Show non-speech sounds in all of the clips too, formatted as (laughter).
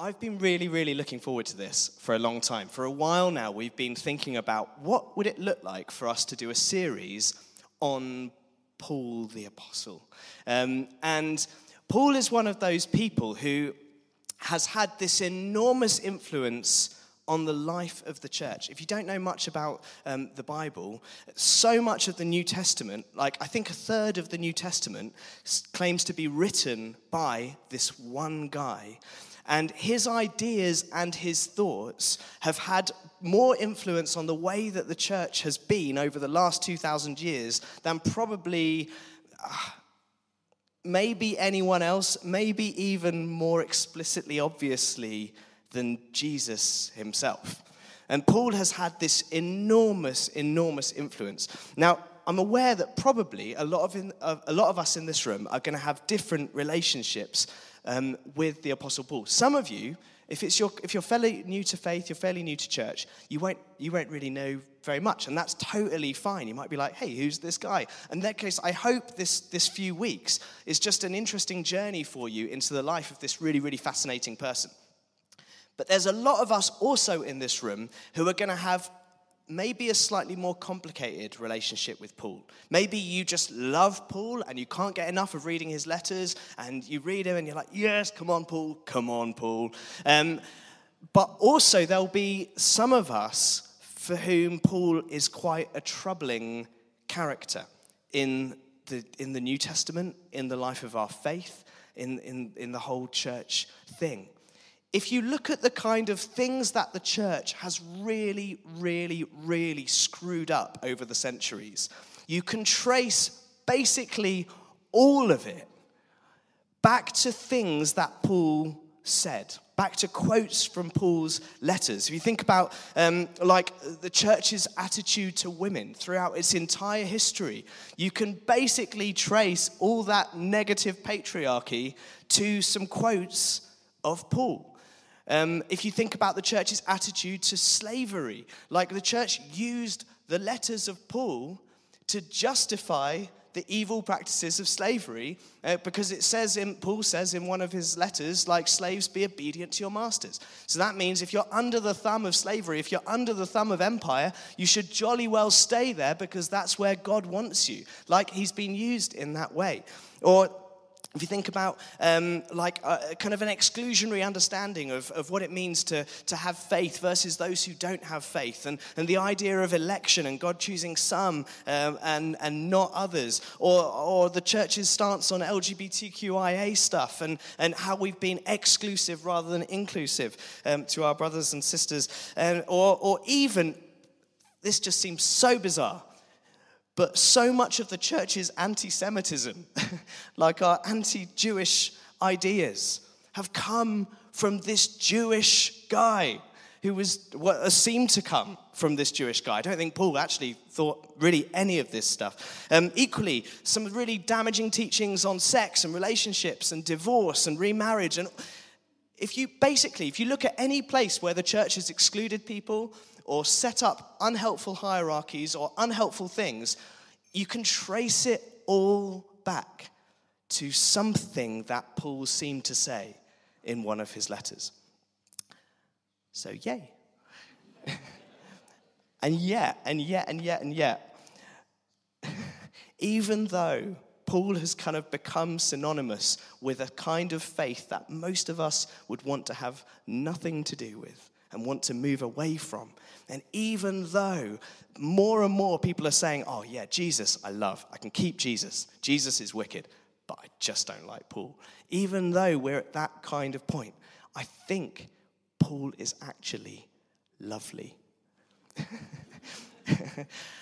I've been really, really looking forward to this for a long time. For a while now, we've been thinking about what would it look like for us to do a series on Paul the Apostle. Um, and Paul is one of those people who has had this enormous influence on the life of the church. If you don't know much about um, the Bible, so much of the New Testament, like I think a third of the New Testament, claims to be written by this one guy. And his ideas and his thoughts have had more influence on the way that the church has been over the last 2,000 years than probably. Uh, maybe anyone else, maybe even more explicitly, obviously, than Jesus himself. And Paul has had this enormous, enormous influence. Now, I'm aware that probably a lot of, in, a lot of us in this room are going to have different relationships um, with the Apostle Paul. Some of you, if, it's your, if you're fairly new to faith, you're fairly new to church, you won't, you won't really know very much, and that's totally fine. You might be like, hey, who's this guy? In that case, I hope this, this few weeks is just an interesting journey for you into the life of this really, really fascinating person. But there's a lot of us also in this room who are going to have maybe a slightly more complicated relationship with Paul. Maybe you just love Paul and you can't get enough of reading his letters and you read him and you're like, yes, come on, Paul, come on, Paul. Um, but also, there'll be some of us for whom Paul is quite a troubling character in the, in the New Testament, in the life of our faith, in, in, in the whole church thing if you look at the kind of things that the church has really, really, really screwed up over the centuries, you can trace basically all of it back to things that Paul said, back to quotes from Paul's letters. If you think about um, like the church's attitude to women throughout its entire history, you can basically trace all that negative patriarchy to some quotes of Paul. Um, if you think about the church's attitude to slavery, like the church used the letters of Paul to justify the evil practices of slavery uh, because it says in paul says in one of his letters like slaves be obedient to your masters. So that means if you're under the thumb of slavery if you're under the thumb of empire you should jolly well stay there because that's where god wants you. Like he's been used in that way. Or if you think about um, like a, kind of an exclusionary understanding of, of what it means to, to have faith versus those who don't have faith, and, and the idea of election and God choosing some um, and, and not others, or, or the church's stance on LGBTQIA stuff and, and how we've been exclusive rather than inclusive um, to our brothers and sisters, um, or, or even, this just seems so bizarre but so much of the church's anti Semitism, (laughs) like our anti Jewish ideas, have come from this Jewish guy who was what seemed to come from this Jewish guy. I don't think Paul actually thought really any of this stuff. Um, equally, some really damaging teachings on sex and relationships and divorce and remarriage. And if you basically, if you look at any place where the church has excluded people or set up unhelpful hierarchies or unhelpful things, you can trace it all back to something that Paul seemed to say in one of his letters. So, yay. (laughs) and yet, and yet, and yet, and yet, (laughs) even though Paul has kind of become synonymous with a kind of faith that most of us would want to have nothing to do with, and want to move away from. And even though more and more people are saying, oh, yeah, Jesus, I love, I can keep Jesus, Jesus is wicked, but I just don't like Paul. Even though we're at that kind of point, I think Paul is actually lovely. (laughs)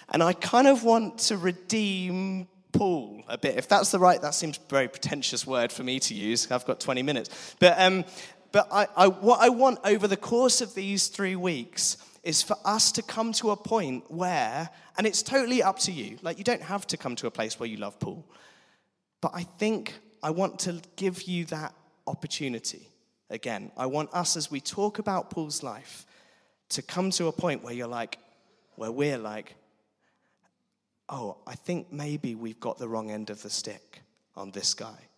and I kind of want to redeem Paul a bit. If that's the right, that seems a very pretentious word for me to use. I've got 20 minutes. But um, but I, I, what I want over the course of these three weeks is for us to come to a point where, and it's totally up to you, like you don't have to come to a place where you love Paul, but I think I want to give you that opportunity again. I want us, as we talk about Paul's life, to come to a point where you're like, where we're like, oh, I think maybe we've got the wrong end of the stick on this guy.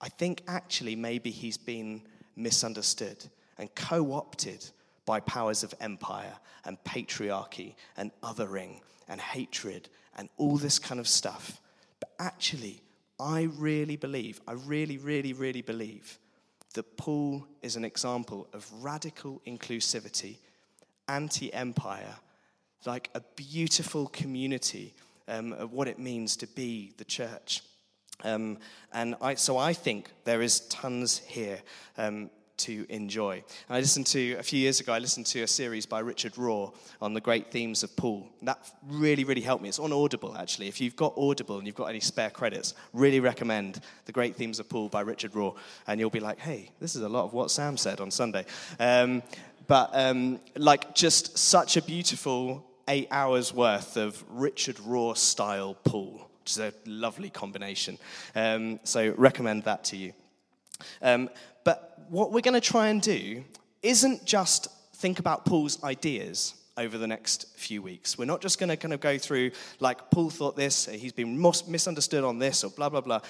I think actually maybe he's been misunderstood. and co opted by powers of empire and patriarchy and othering and hatred and all this kind of stuff. But actually, I really believe, I really, really, really believe that Paul is an example of radical inclusivity, anti empire, like a beautiful community um, of what it means to be the church. Um, and I, so I think there is tons here um, to enjoy. And I listened to, a few years ago, I listened to a series by Richard Rohr on the great themes of Paul. That really, really helped me. It's on Audible, actually. If you've got Audible and you've got any spare credits, really recommend The Great Themes of Paul by Richard Rohr. And you'll be like, hey, this is a lot of what Sam said on Sunday. Um, but um, like just such a beautiful eight hours worth of Richard Rohr style Paul, which is a lovely combination. Um, so recommend that to you. Um, but what we're going to try and do isn't just think about Paul's ideas over the next few weeks. We're not just going to kind of go through, like, Paul thought this, he's been misunderstood on this, or blah, blah, blah.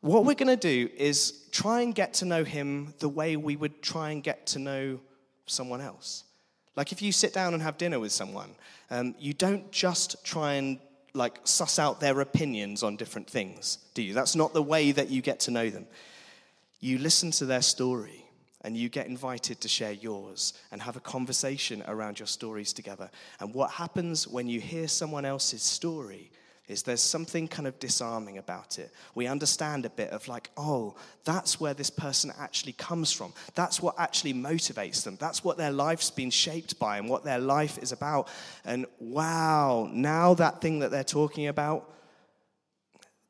What we're going to do is try and get to know him the way we would try and get to know someone else. Like, if you sit down and have dinner with someone, um, you don't just try and like suss out their opinions on different things, do you? That's not the way that you get to know them. You listen to their story and you get invited to share yours and have a conversation around your stories together. And what happens when you hear someone else's story is there's something kind of disarming about it. We understand a bit of like, oh, that's where this person actually comes from. That's what actually motivates them. That's what their life's been shaped by and what their life is about. And wow, now that thing that they're talking about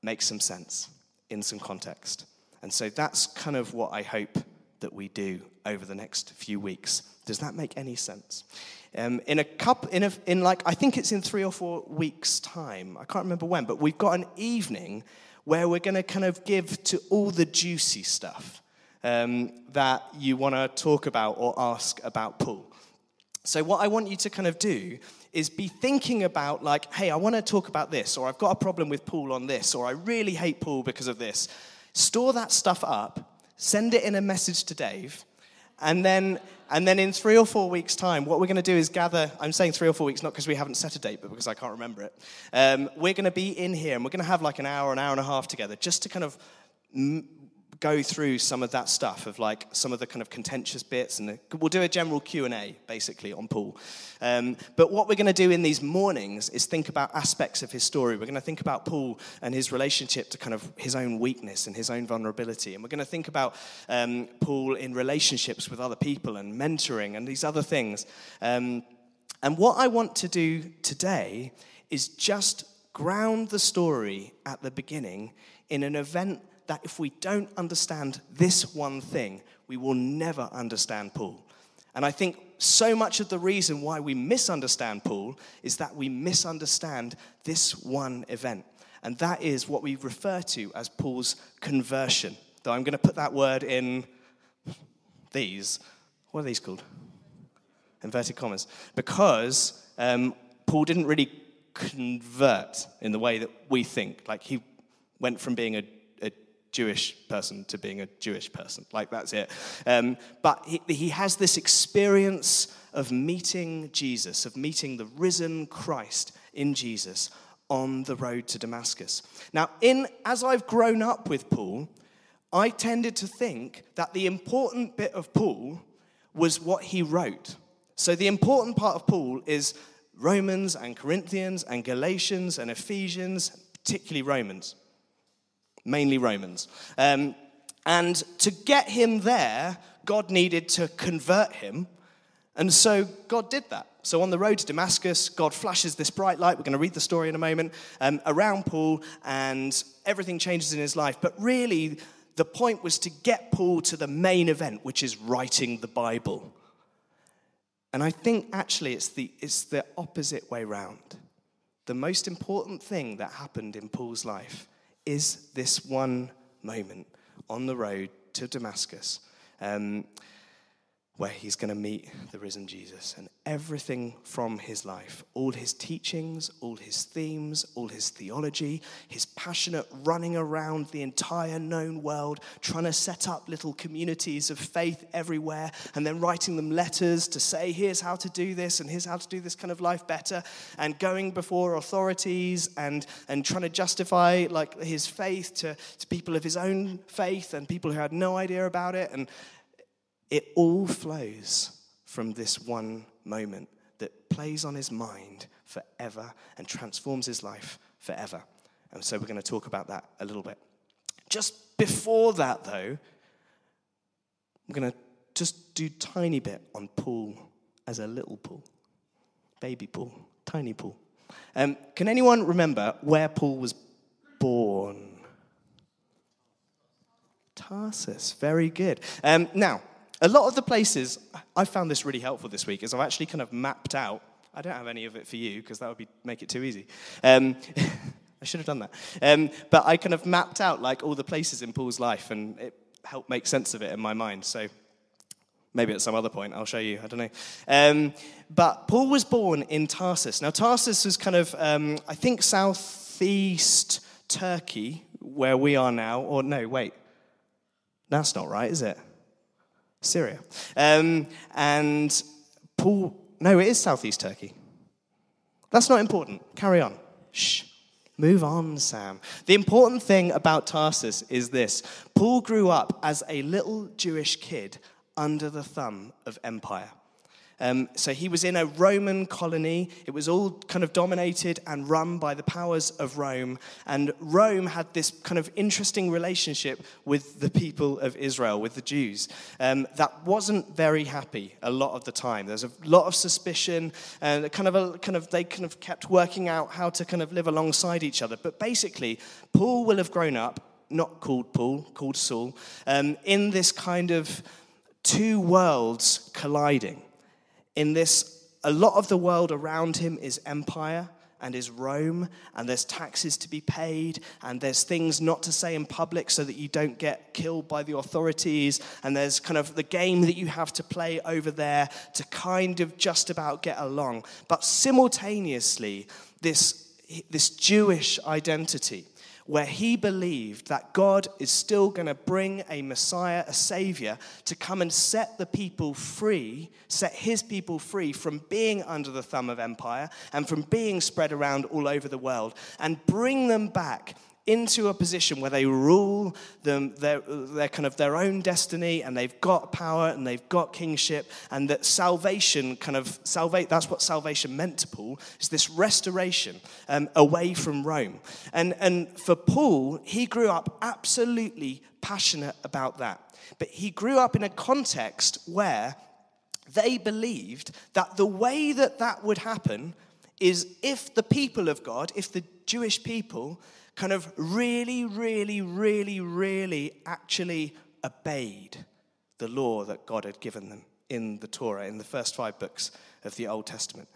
makes some sense in some context. And so that's kind of what I hope that we do over the next few weeks. Does that make any sense? Um, in a cup, in, a, in like, I think it's in three or four weeks' time. I can't remember when, but we've got an evening where we're going to kind of give to all the juicy stuff um, that you want to talk about or ask about Paul. So, what I want you to kind of do is be thinking about, like, hey, I want to talk about this, or I've got a problem with Paul on this, or I really hate Paul because of this. Store that stuff up, send it in a message to Dave, and then, and then in three or four weeks' time, what we're going to do is gather. I'm saying three or four weeks, not because we haven't set a date, but because I can't remember it. Um, we're going to be in here and we're going to have like an hour, an hour and a half together just to kind of go through some of that stuff of like some of the kind of contentious bits and we'll do a general q&a basically on paul. Um, but what we're going to do in these mornings is think about aspects of his story. We're going to think about paul and his relationship to kind of his own weakness and his own vulnerability. And we're going to think about um, paul in relationships with other people and mentoring and these other things. Um, and what i want to do today is just ground the story at the beginning in an event that if we don't understand this one thing, we will never understand Paul. And I think so much of the reason why we misunderstand Paul is that we misunderstand this one event. And that is what we refer to as Paul's conversion. Though I'm going to put that word in these. What are these called? Inverted commas. Because um, Paul didn't really convert in the way that we think. Like he went from being a Jewish person to being a Jewish person. Like, that's it. Um, but he, he has this experience of meeting Jesus, of meeting the risen Christ in Jesus on the road to Damascus. Now, in, as I've grown up with Paul, I tended to think that the important bit of Paul was what he wrote. So, the important part of Paul is Romans and Corinthians and Galatians and Ephesians, particularly Romans mainly Romans. Um, and to get him there, God needed to convert him. And so God did that. So on the road to Damascus, God flashes this bright light. We're going to read the story in a moment um, around Paul, and everything changes in his life. But really, the point was to get Paul to the main event, which is writing the Bible. And I think actually it's the, it's the opposite way round. The most important thing that happened in Paul's life is this one moment on the road to Damascus. Um, where he's going to meet the risen Jesus. And everything from his life, all his teachings, all his themes, all his theology, his passionate running around the entire known world, trying to set up little communities of faith everywhere, and then writing them letters to say, here's how to do this, and here's how to do this kind of life better, and going before authorities and, and trying to justify like his faith to, to people of his own faith and people who had no idea about it. And it all flows from this one moment that plays on his mind forever and transforms his life forever. And so we're going to talk about that a little bit. Just before that, though, I'm going to just do tiny bit on Paul as a little Paul, baby Paul, tiny Paul. Um, can anyone remember where Paul was born? Tarsus, very good. Um, now, a lot of the places, I found this really helpful this week, is I've actually kind of mapped out. I don't have any of it for you because that would be, make it too easy. Um, (laughs) I should have done that. Um, but I kind of mapped out like all the places in Paul's life and it helped make sense of it in my mind. So maybe at some other point I'll show you. I don't know. Um, but Paul was born in Tarsus. Now, Tarsus was kind of, um, I think, southeast Turkey, where we are now. Or no, wait. That's not right, is it? Syria. Um, and Paul, no, it is southeast Turkey. That's not important. Carry on. Shh. Move on, Sam. The important thing about Tarsus is this Paul grew up as a little Jewish kid under the thumb of empire. Um, so he was in a Roman colony. It was all kind of dominated and run by the powers of Rome. And Rome had this kind of interesting relationship with the people of Israel, with the Jews, um, that wasn't very happy a lot of the time. There's a lot of suspicion, and kind of, a, kind of they kind of kept working out how to kind of live alongside each other. But basically, Paul will have grown up, not called Paul, called Saul, um, in this kind of two worlds colliding in this, a lot of the world around him is empire and is Rome, and there's taxes to be paid, and there's things not to say in public so that you don't get killed by the authorities, and there's kind of the game that you have to play over there to kind of just about get along. But simultaneously, this, this Jewish identity where he believed that God is still going to bring a Messiah, a Savior, to come and set the people free, set his people free from being under the thumb of empire and from being spread around all over the world, and bring them back into a position where they rule them, their, their kind of their own destiny and they've got power and they've got kingship and that salvation kind of salvate that's what salvation meant to paul is this restoration um, away from rome. And, and for paul he grew up absolutely passionate about that. But he grew up in a context where they believed that the way that that would happen is if the people of god if the jewish people kind of really, really, really, really actually obeyed the law that God had given them in the Torah, in the first five books of the Old Testament.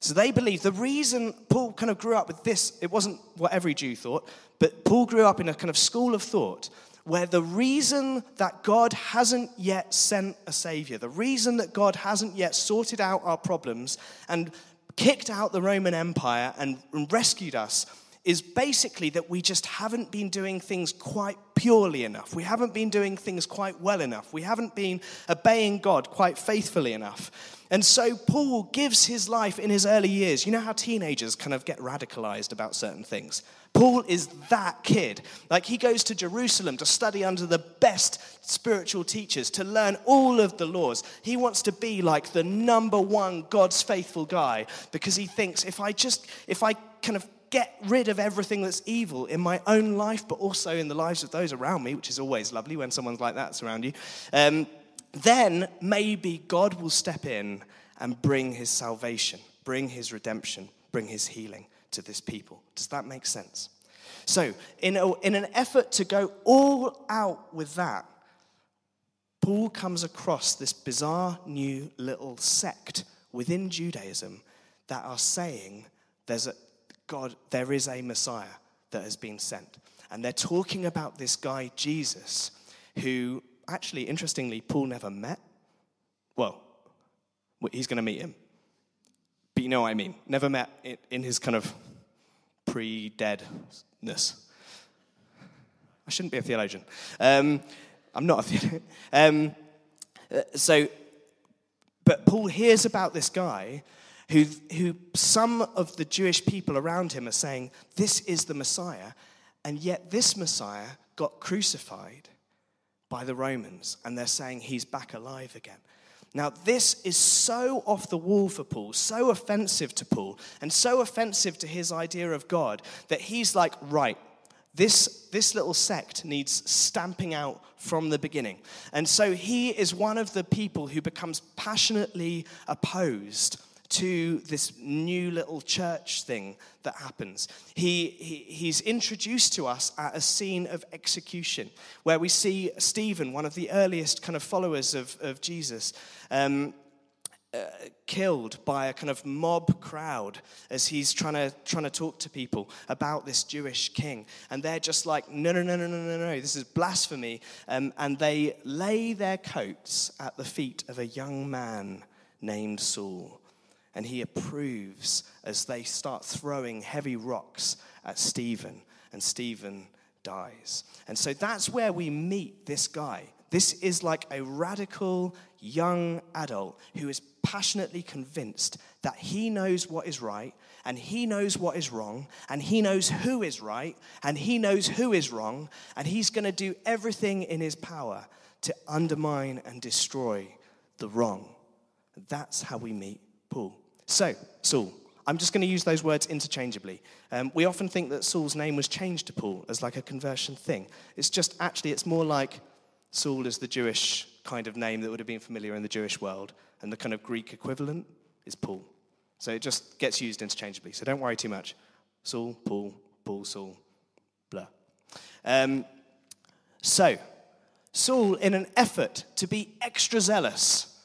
So they believed the reason Paul kind of grew up with this, it wasn't what every Jew thought, but Paul grew up in a kind of school of thought where the reason that God hasn't yet sent a savior, the reason that God hasn't yet sorted out our problems and kicked out the Roman Empire and rescued us is basically that we just haven't been doing things quite purely enough. We haven't been doing things quite well enough. We haven't been obeying God quite faithfully enough. And so Paul gives his life in his early years. You know how teenagers kind of get radicalized about certain things? Paul is that kid. Like he goes to Jerusalem to study under the best spiritual teachers, to learn all of the laws. He wants to be like the number one God's faithful guy because he thinks if I just, if I kind of get rid of everything that's evil in my own life, but also in the lives of those around me, which is always lovely when someone's like that's around you, um, then maybe God will step in and bring his salvation, bring his redemption, bring his healing to this people. Does that make sense? So, in, a, in an effort to go all out with that, Paul comes across this bizarre new little sect within Judaism that are saying there's a, God, there is a Messiah that has been sent. And they're talking about this guy, Jesus, who actually, interestingly, Paul never met well, he's going to meet him. But you know what I mean. Never met in his kind of pre deadness. I shouldn't be a theologian. Um, I'm not a theologian. Um, uh, so, but Paul hears about this guy who, who some of the Jewish people around him are saying, This is the Messiah. And yet, this Messiah got crucified by the Romans, and they're saying he's back alive again. Now, this is so off the wall for Paul, so offensive to Paul, and so offensive to his idea of God that he's like, right, this, this little sect needs stamping out from the beginning. And so he is one of the people who becomes passionately opposed to this new little church thing that happens. He, he, he's introduced to us at a scene of execution where we see Stephen, one of the earliest kind of followers of, of Jesus. Um, uh, killed by a kind of mob crowd as he's trying to trying to talk to people about this Jewish king, and they're just like, no, no, no, no, no, no, no, this is blasphemy, um, and they lay their coats at the feet of a young man named Saul, and he approves as they start throwing heavy rocks at Stephen, and Stephen dies, and so that's where we meet this guy. This is like a radical young adult who is passionately convinced that he knows what is right and he knows what is wrong and he knows who is right and he knows who is wrong and he's going to do everything in his power to undermine and destroy the wrong. That's how we meet Paul. So, Saul, I'm just going to use those words interchangeably. Um, we often think that Saul's name was changed to Paul as like a conversion thing. It's just actually, it's more like Saul is the Jewish kind of name that would have been familiar in the Jewish world, and the kind of Greek equivalent is Paul. So it just gets used interchangeably. So don't worry too much. Saul, Paul, Paul, Saul, blah. Um, so, Saul, in an effort to be extra zealous,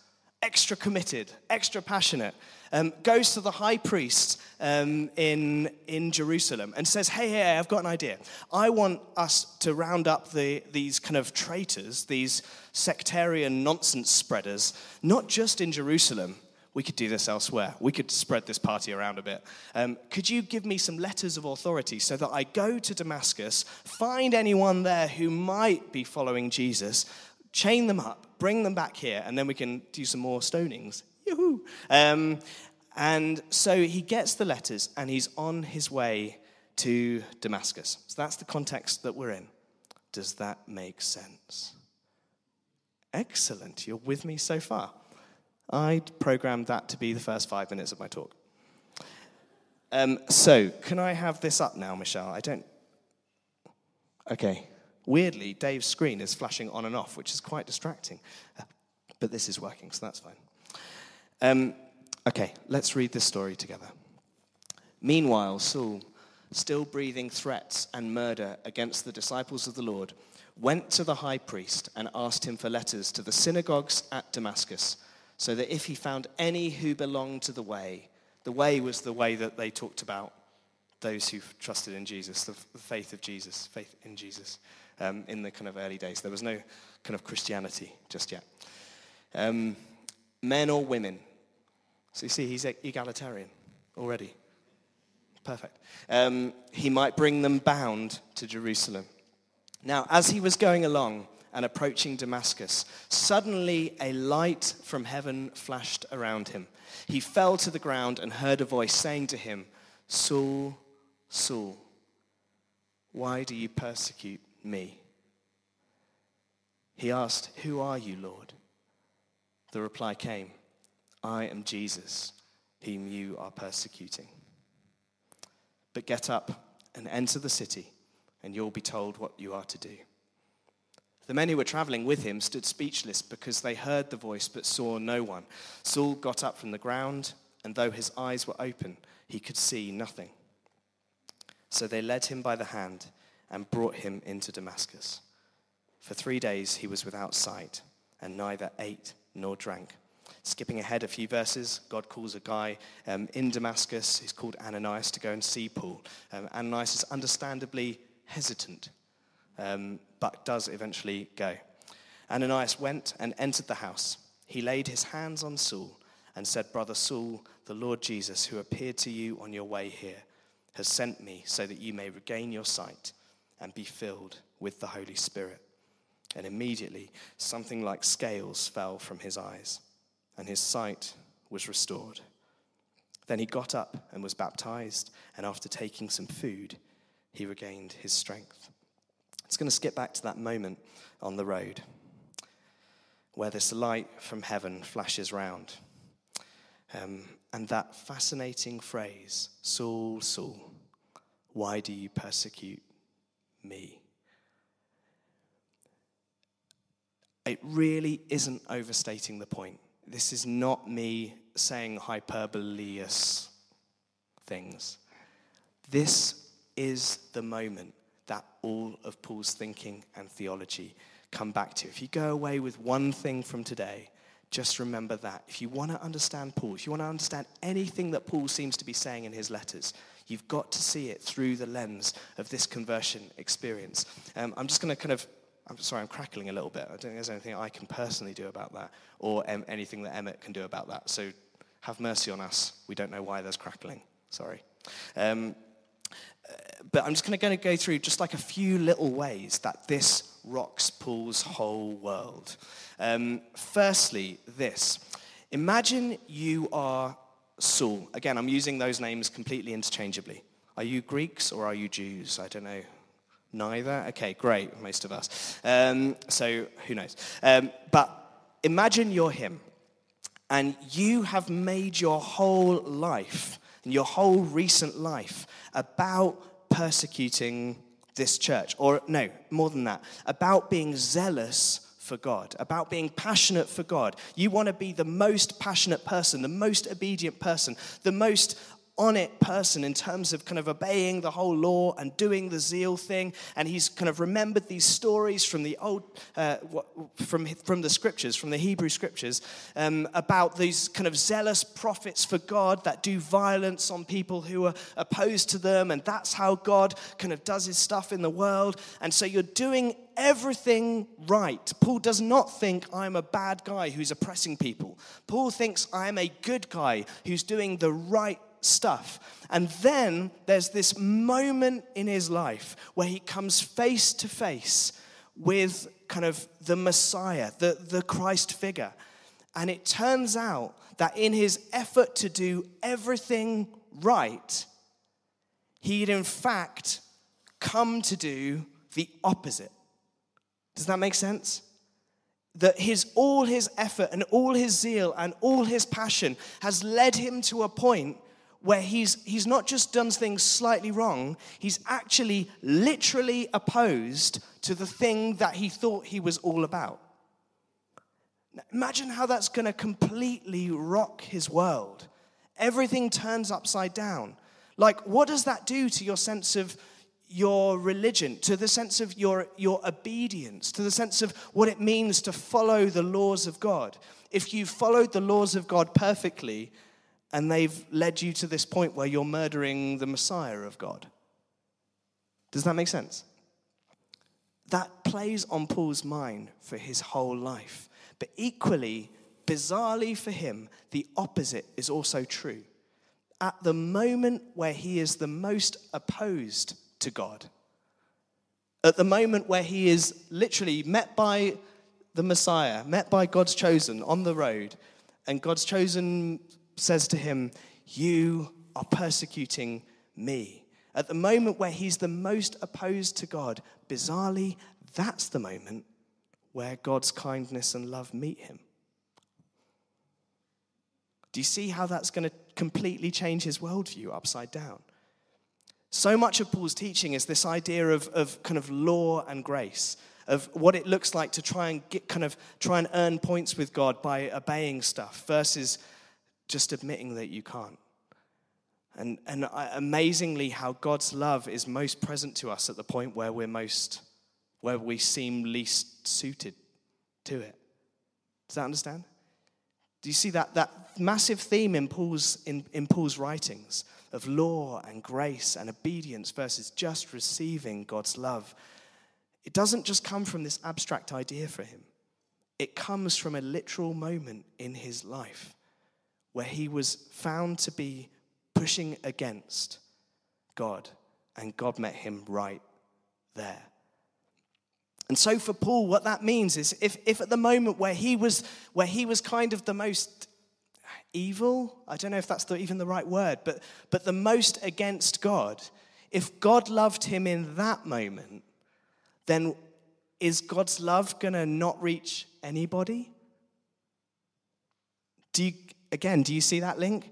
extra committed, extra passionate, um, goes to the high priest um, in, in Jerusalem and says, hey, hey, I've got an idea. I want us to round up the, these kind of traitors, these sectarian nonsense spreaders, not just in Jerusalem. We could do this elsewhere. We could spread this party around a bit. Um, could you give me some letters of authority so that I go to Damascus, find anyone there who might be following Jesus, chain them up, bring them back here, and then we can do some more stonings? Yoo-hoo. Um, and so he gets the letters and he's on his way to Damascus. So that's the context that we're in. Does that make sense? Excellent. You're with me so far. I'd programmed that to be the first five minutes of my talk. Um, so, can I have this up now, Michelle? I don't. Okay. Weirdly, Dave's screen is flashing on and off, which is quite distracting. But this is working, so that's fine. Um, okay, let's read this story together. Meanwhile, Saul, still breathing threats and murder against the disciples of the Lord, went to the high priest and asked him for letters to the synagogues at Damascus, so that if he found any who belonged to the way, the way was the way that they talked about those who trusted in Jesus, the faith of Jesus, faith in Jesus, um, in the kind of early days. There was no kind of Christianity just yet. Um, men or women so you see, he's egalitarian already. Perfect. Um, he might bring them bound to Jerusalem. Now, as he was going along and approaching Damascus, suddenly a light from heaven flashed around him. He fell to the ground and heard a voice saying to him, Saul, Saul, why do you persecute me? He asked, Who are you, Lord? The reply came, I am Jesus, whom you are persecuting. But get up and enter the city, and you'll be told what you are to do. The men who were traveling with him stood speechless because they heard the voice but saw no one. Saul got up from the ground, and though his eyes were open, he could see nothing. So they led him by the hand and brought him into Damascus. For three days he was without sight, and neither ate nor drank. Skipping ahead a few verses, God calls a guy um, in Damascus, he's called Ananias, to go and see Paul. Um, Ananias is understandably hesitant, um, but does eventually go. Ananias went and entered the house. he laid his hands on Saul and said, Brother Saul, the Lord Jesus, who appeared to you on your way here, has sent me so that you may regain your sight and be filled with the Holy Spirit. And immediately something like scales fell from his eyes, and his sight was restored. Then he got up and was baptized, and after taking some food, he regained his strength. It's going to skip back to that moment on the road where this light from heaven flashes round. Um, and that fascinating phrase, Saul, Saul, why do you persecute me? It really isn't overstating the point. This is not me saying hyperbolious things. This is the moment that all of Paul's thinking and theology come back to. If you go away with one thing from today, just remember that. If you want to understand Paul, if you want to understand anything that Paul seems to be saying in his letters, you've got to see it through the lens of this conversion experience. Um, I'm just going to kind of, I'm sorry, I'm crackling a little bit. I don't think there's anything I can personally do about that or um, anything that Emmett can do about that. So have mercy on us. We don't know why there's crackling. Sorry. Um, but I'm just going to go through just like a few little ways that this rocks Paul's whole world. Um, firstly, this. Imagine you are Saul. Again, I'm using those names completely interchangeably. Are you Greeks or are you Jews? I don't know. Neither? Okay, great, most of us. Um, so who knows? Um, but imagine you're him and you have made your whole life and your whole recent life about persecuting this church. Or, no, more than that, about being zealous for God, about being passionate for God. You want to be the most passionate person, the most obedient person, the most on it person in terms of kind of obeying the whole law and doing the zeal thing. And he's kind of remembered these stories from the old, uh, from, from the scriptures, from the Hebrew scriptures, um, about these kind of zealous prophets for God that do violence on people who are opposed to them. And that's how God kind of does his stuff in the world. And so you're doing everything right. Paul does not think I'm a bad guy who's oppressing people. Paul thinks I'm a good guy who's doing the right stuff. And then there's this moment in his life where he comes face to face with kind of the Messiah, the, the Christ figure. And it turns out that in his effort to do everything right, he'd in fact come to do the opposite. Does that make sense? That his all his effort and all his zeal and all his passion has led him to a point where he's, he's not just done things slightly wrong, he's actually literally opposed to the thing that he thought he was all about. Imagine how that's going to completely rock his world. Everything turns upside down. Like, what does that do to your sense of your religion, to the sense of your, your obedience, to the sense of what it means to follow the laws of God? If you followed the laws of God perfectly, and they've led you to this point where you're murdering the Messiah of God. Does that make sense? That plays on Paul's mind for his whole life. But equally, bizarrely for him, the opposite is also true. At the moment where he is the most opposed to God, at the moment where he is literally met by the Messiah, met by God's chosen on the road, and God's chosen says to him, You are persecuting me. At the moment where he's the most opposed to God, bizarrely, that's the moment where God's kindness and love meet him. Do you see how that's going to completely change his worldview upside down? So much of Paul's teaching is this idea of, of kind of law and grace, of what it looks like to try and get kind of try and earn points with God by obeying stuff versus just admitting that you can't. And, and amazingly, how God's love is most present to us at the point where we're most, where we seem least suited to it. Does that understand? Do you see that, that massive theme in Paul's, in, in Paul's writings of law and grace and obedience versus just receiving God's love? It doesn't just come from this abstract idea for him, it comes from a literal moment in his life where he was found to be pushing against God, and God met him right there. And so for Paul, what that means is if, if at the moment where he was where he was kind of the most evil, I don't know if that's the, even the right word, but but the most against God, if God loved him in that moment, then is God's love gonna not reach anybody? Do you, again, do you see that link?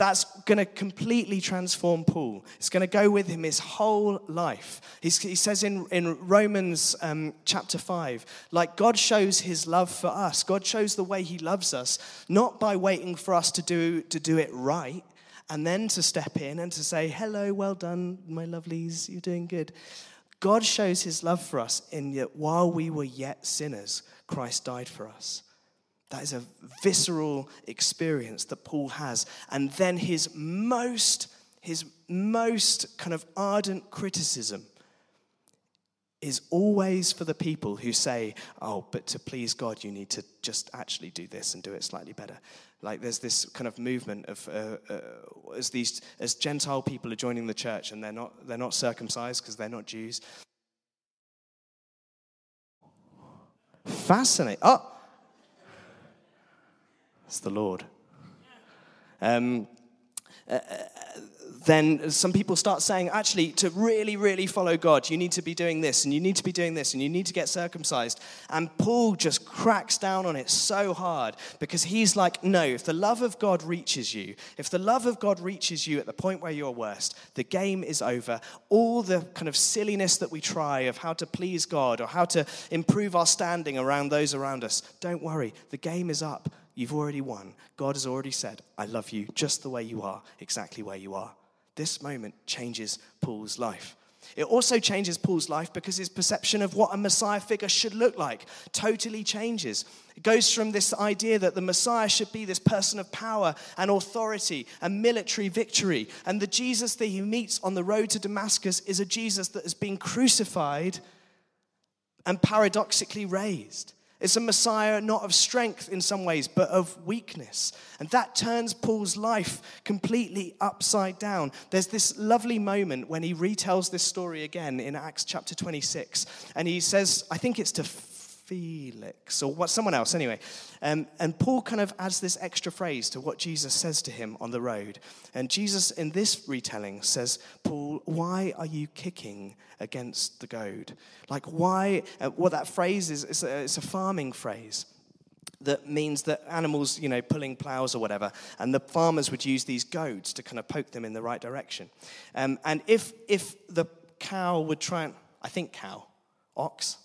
that's going to completely transform Paul. It's going to go with him his whole life. He's, he says in, in Romans um, chapter 5, like God shows his love for us. God shows the way he loves us, not by waiting for us to do, to do it right and then to step in and to say, hello, well done, my lovelies, you're doing good. God shows his love for us in that while we were yet sinners, Christ died for us. That is a visceral experience that Paul has. And then his most, his most kind of ardent criticism is always for the people who say, oh, but to please God, you need to just actually do this and do it slightly better. Like there's this kind of movement of uh, uh, as these as Gentile people are joining the church and they're not they're not circumcised because they're not Jews. Fascinating. Oh, it's the Lord. Um, uh, then some people start saying, actually, to really, really follow God, you need to be doing this, and you need to be doing this, and you need to get circumcised. And Paul just cracks down on it so hard because he's like, no, if the love of God reaches you, if the love of God reaches you at the point where you're worst, the game is over. All the kind of silliness that we try of how to please God or how to improve our standing around those around us, don't worry, the game is up. You've already won. God has already said, I love you just the way you are, exactly where you are. This moment changes Paul's life. It also changes Paul's life because his perception of what a Messiah figure should look like totally changes. It goes from this idea that the Messiah should be this person of power and authority and military victory. And the Jesus that he meets on the road to Damascus is a Jesus that has been crucified and paradoxically raised. It's a Messiah not of strength in some ways, but of weakness. And that turns Paul's life completely upside down. There's this lovely moment when he retells this story again in Acts chapter 26. And he says, I think it's to Felix or what someone else anyway. Um, and Paul kind of adds this extra phrase to what Jesus says to him on the road. And Jesus in this retelling says, Paul, why are you kicking against the goad? Like why? Uh, what that phrase is, it's a, it's a farming phrase that means that animals, you know, pulling plows or whatever, and the farmers would use these goads to kind of poke them in the right direction. Um, and if if the cow would try and, I think cow, ox,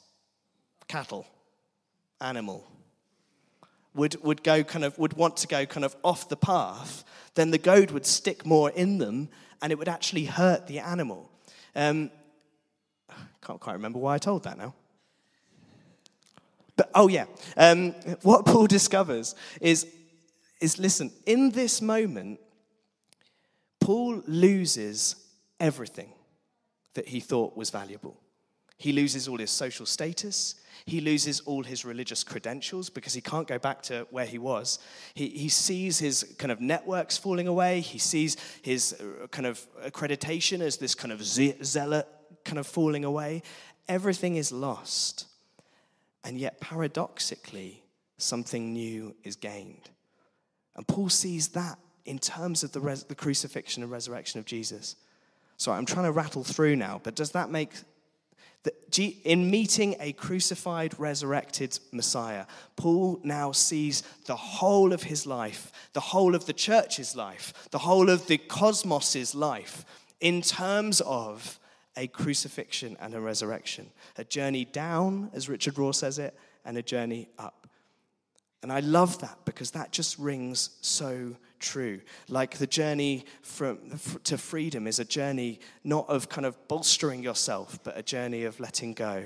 cattle, animal would, would go kind of would want to go kind of off the path, then the goad would stick more in them and it would actually hurt the animal. Um, can't quite remember why I told that now. But oh yeah, um, what (laughs) Paul discovers is is listen, in this moment, Paul loses everything that he thought was valuable. He loses all his social status. He loses all his religious credentials because he can't go back to where he was. He, he sees his kind of networks falling away. He sees his uh, kind of accreditation as this kind of zealot kind of falling away. Everything is lost. And yet, paradoxically, something new is gained. And Paul sees that in terms of the, res- the crucifixion and resurrection of Jesus. So I'm trying to rattle through now, but does that make in meeting a crucified, resurrected Messiah, Paul now sees the whole of his life, the whole of the church's life, the whole of the cosmos's life in terms of a crucifixion and a resurrection. A journey down, as Richard Rohr says it, and a journey up. And I love that because that just rings so true. Like the journey from, to freedom is a journey not of kind of bolstering yourself, but a journey of letting go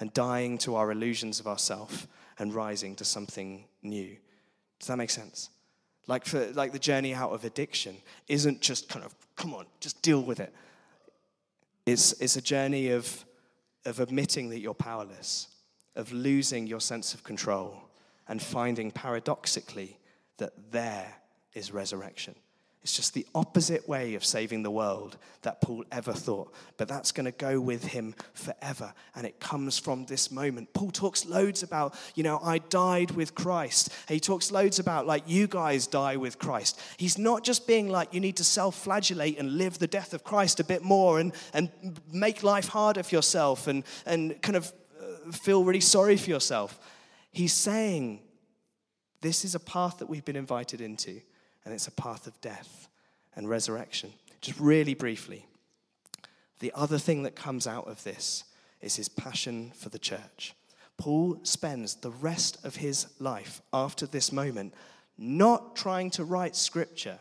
and dying to our illusions of ourself and rising to something new. Does that make sense? Like, for, like the journey out of addiction isn't just kind of, come on, just deal with it. It's, it's a journey of, of admitting that you're powerless, of losing your sense of control and finding paradoxically that there is resurrection. It's just the opposite way of saving the world that Paul ever thought. But that's going to go with him forever. And it comes from this moment. Paul talks loads about, you know, I died with Christ. He talks loads about, like, you guys die with Christ. He's not just being like, you need to self flagellate and live the death of Christ a bit more and, and make life harder for yourself and, and kind of uh, feel really sorry for yourself. He's saying, this is a path that we've been invited into and it's a path of death and resurrection. Just really briefly, the other thing that comes out of this is his passion for the church. Paul spends the rest of his life after this moment not trying to write scripture,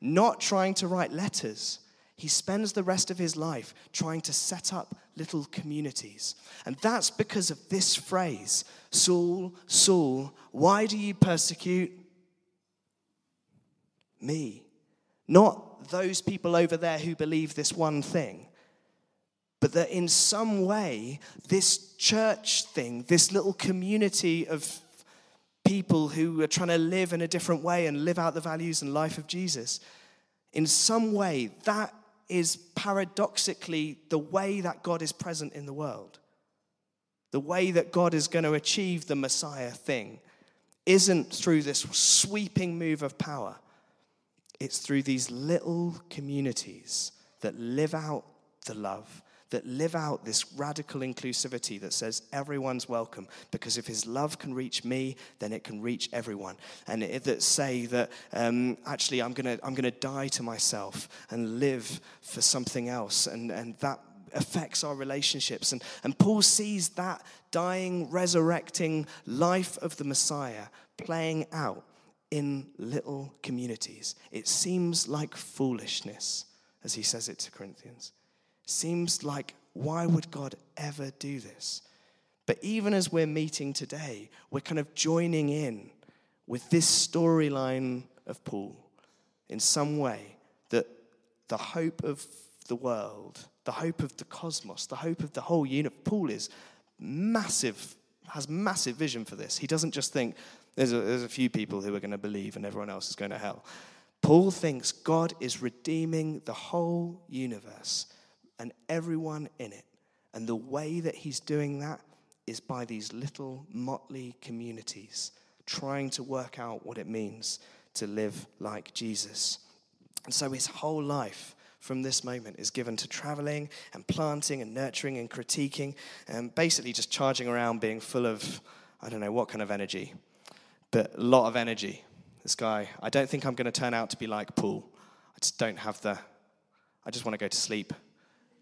not trying to write letters. He spends the rest of his life trying to set up little communities. And that's because of this phrase Saul, Saul, why do you persecute me. Not those people over there who believe this one thing, but that in some way, this church thing, this little community of people who are trying to live in a different way and live out the values and life of Jesus, in some way, that is paradoxically the way that God is present in the world. The way that God is going to achieve the Messiah thing isn't through this sweeping move of power it's through these little communities that live out the love, that live out this radical inclusivity that says everyone's welcome because if his love can reach me then it can reach everyone. And it, that say that um, actually i'm going to i'm to die to myself and live for something else and, and that affects our relationships. And, and paul sees that dying resurrecting life of the messiah playing out in little communities. It seems like foolishness, as he says it to Corinthians. Seems like, why would God ever do this? But even as we're meeting today, we're kind of joining in with this storyline of Paul in some way that the hope of the world, the hope of the cosmos, the hope of the whole universe, Paul is massive, has massive vision for this. He doesn't just think, there's a, there's a few people who are going to believe and everyone else is going to hell. Paul thinks God is redeeming the whole universe and everyone in it. And the way that he's doing that is by these little motley communities trying to work out what it means to live like Jesus. And so his whole life from this moment is given to traveling and planting and nurturing and critiquing and basically just charging around being full of, I don't know, what kind of energy but a lot of energy. This guy, I don't think I'm going to turn out to be like Paul. I just don't have the, I just want to go to sleep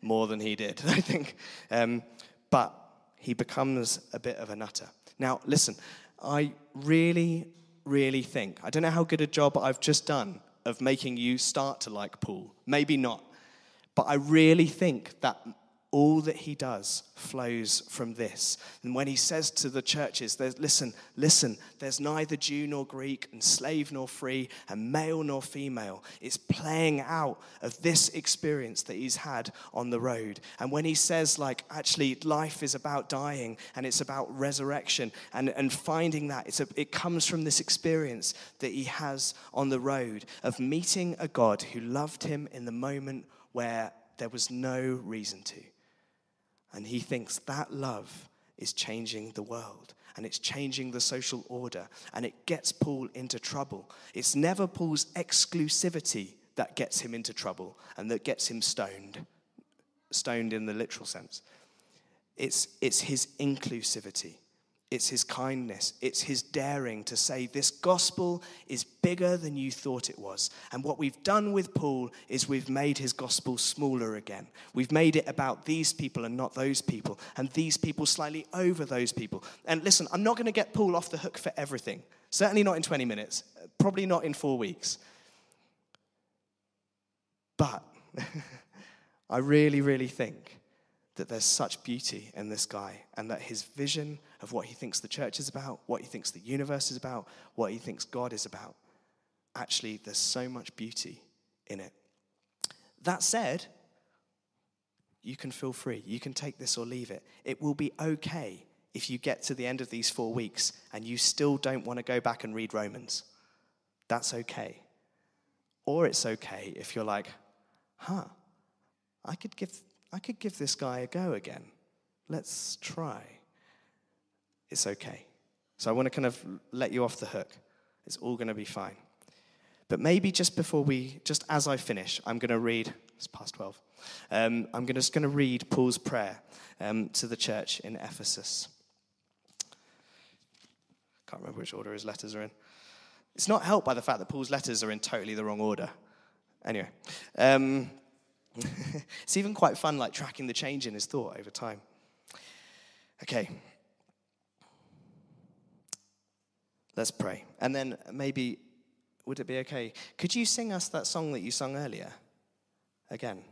more than he did, (laughs) I think. Um, but he becomes a bit of a nutter. Now, listen, I really, really think, I don't know how good a job I've just done of making you start to like Paul. Maybe not. But I really think that all that he does flows from this. And when he says to the churches, listen, listen, there's neither Jew nor Greek, and slave nor free, and male nor female. It's playing out of this experience that he's had on the road. And when he says, like, actually, life is about dying and it's about resurrection and, and finding that, it's a, it comes from this experience that he has on the road of meeting a God who loved him in the moment where there was no reason to. And he thinks that love is changing the world and it's changing the social order and it gets Paul into trouble. It's never Paul's exclusivity that gets him into trouble and that gets him stoned, stoned in the literal sense. It's, it's his inclusivity. It's his kindness. It's his daring to say, This gospel is bigger than you thought it was. And what we've done with Paul is we've made his gospel smaller again. We've made it about these people and not those people, and these people slightly over those people. And listen, I'm not going to get Paul off the hook for everything. Certainly not in 20 minutes, probably not in four weeks. But (laughs) I really, really think that there's such beauty in this guy and that his vision of what he thinks the church is about, what he thinks the universe is about, what he thinks God is about, actually, there's so much beauty in it. That said, you can feel free. You can take this or leave it. It will be okay if you get to the end of these four weeks and you still don't want to go back and read Romans. That's okay. Or it's okay if you're like, huh, I could give, I could give this guy a go again. Let's try. It's okay. So I want to kind of let you off the hook. It's all going to be fine. But maybe just before we, just as I finish, I'm going to read, it's past 12. Um, I'm just going to read Paul's prayer um, to the church in Ephesus. Can't remember which order his letters are in. It's not helped by the fact that Paul's letters are in totally the wrong order. Anyway, um, (laughs) it's even quite fun, like tracking the change in his thought over time. Okay. Let's pray. And then maybe, would it be okay? Could you sing us that song that you sung earlier? Again.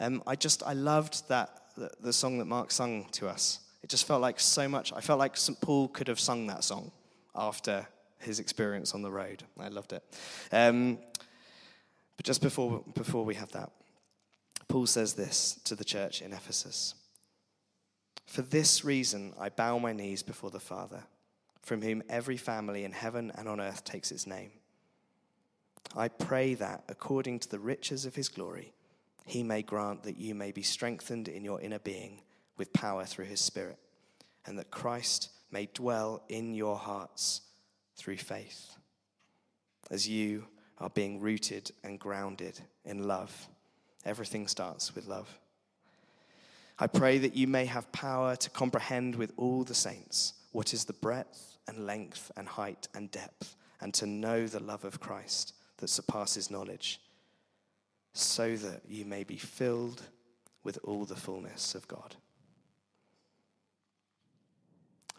Um, I just, I loved that, the, the song that Mark sung to us. It just felt like so much. I felt like St. Paul could have sung that song after his experience on the road. I loved it. Um, but just before, before we have that, Paul says this to the church in Ephesus For this reason, I bow my knees before the Father, from whom every family in heaven and on earth takes its name. I pray that, according to the riches of his glory, he may grant that you may be strengthened in your inner being with power through his Spirit, and that Christ may dwell in your hearts through faith, as you are being rooted and grounded in love. Everything starts with love. I pray that you may have power to comprehend with all the saints what is the breadth and length and height and depth, and to know the love of Christ that surpasses knowledge so that you may be filled with all the fullness of God.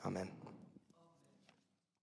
Amen.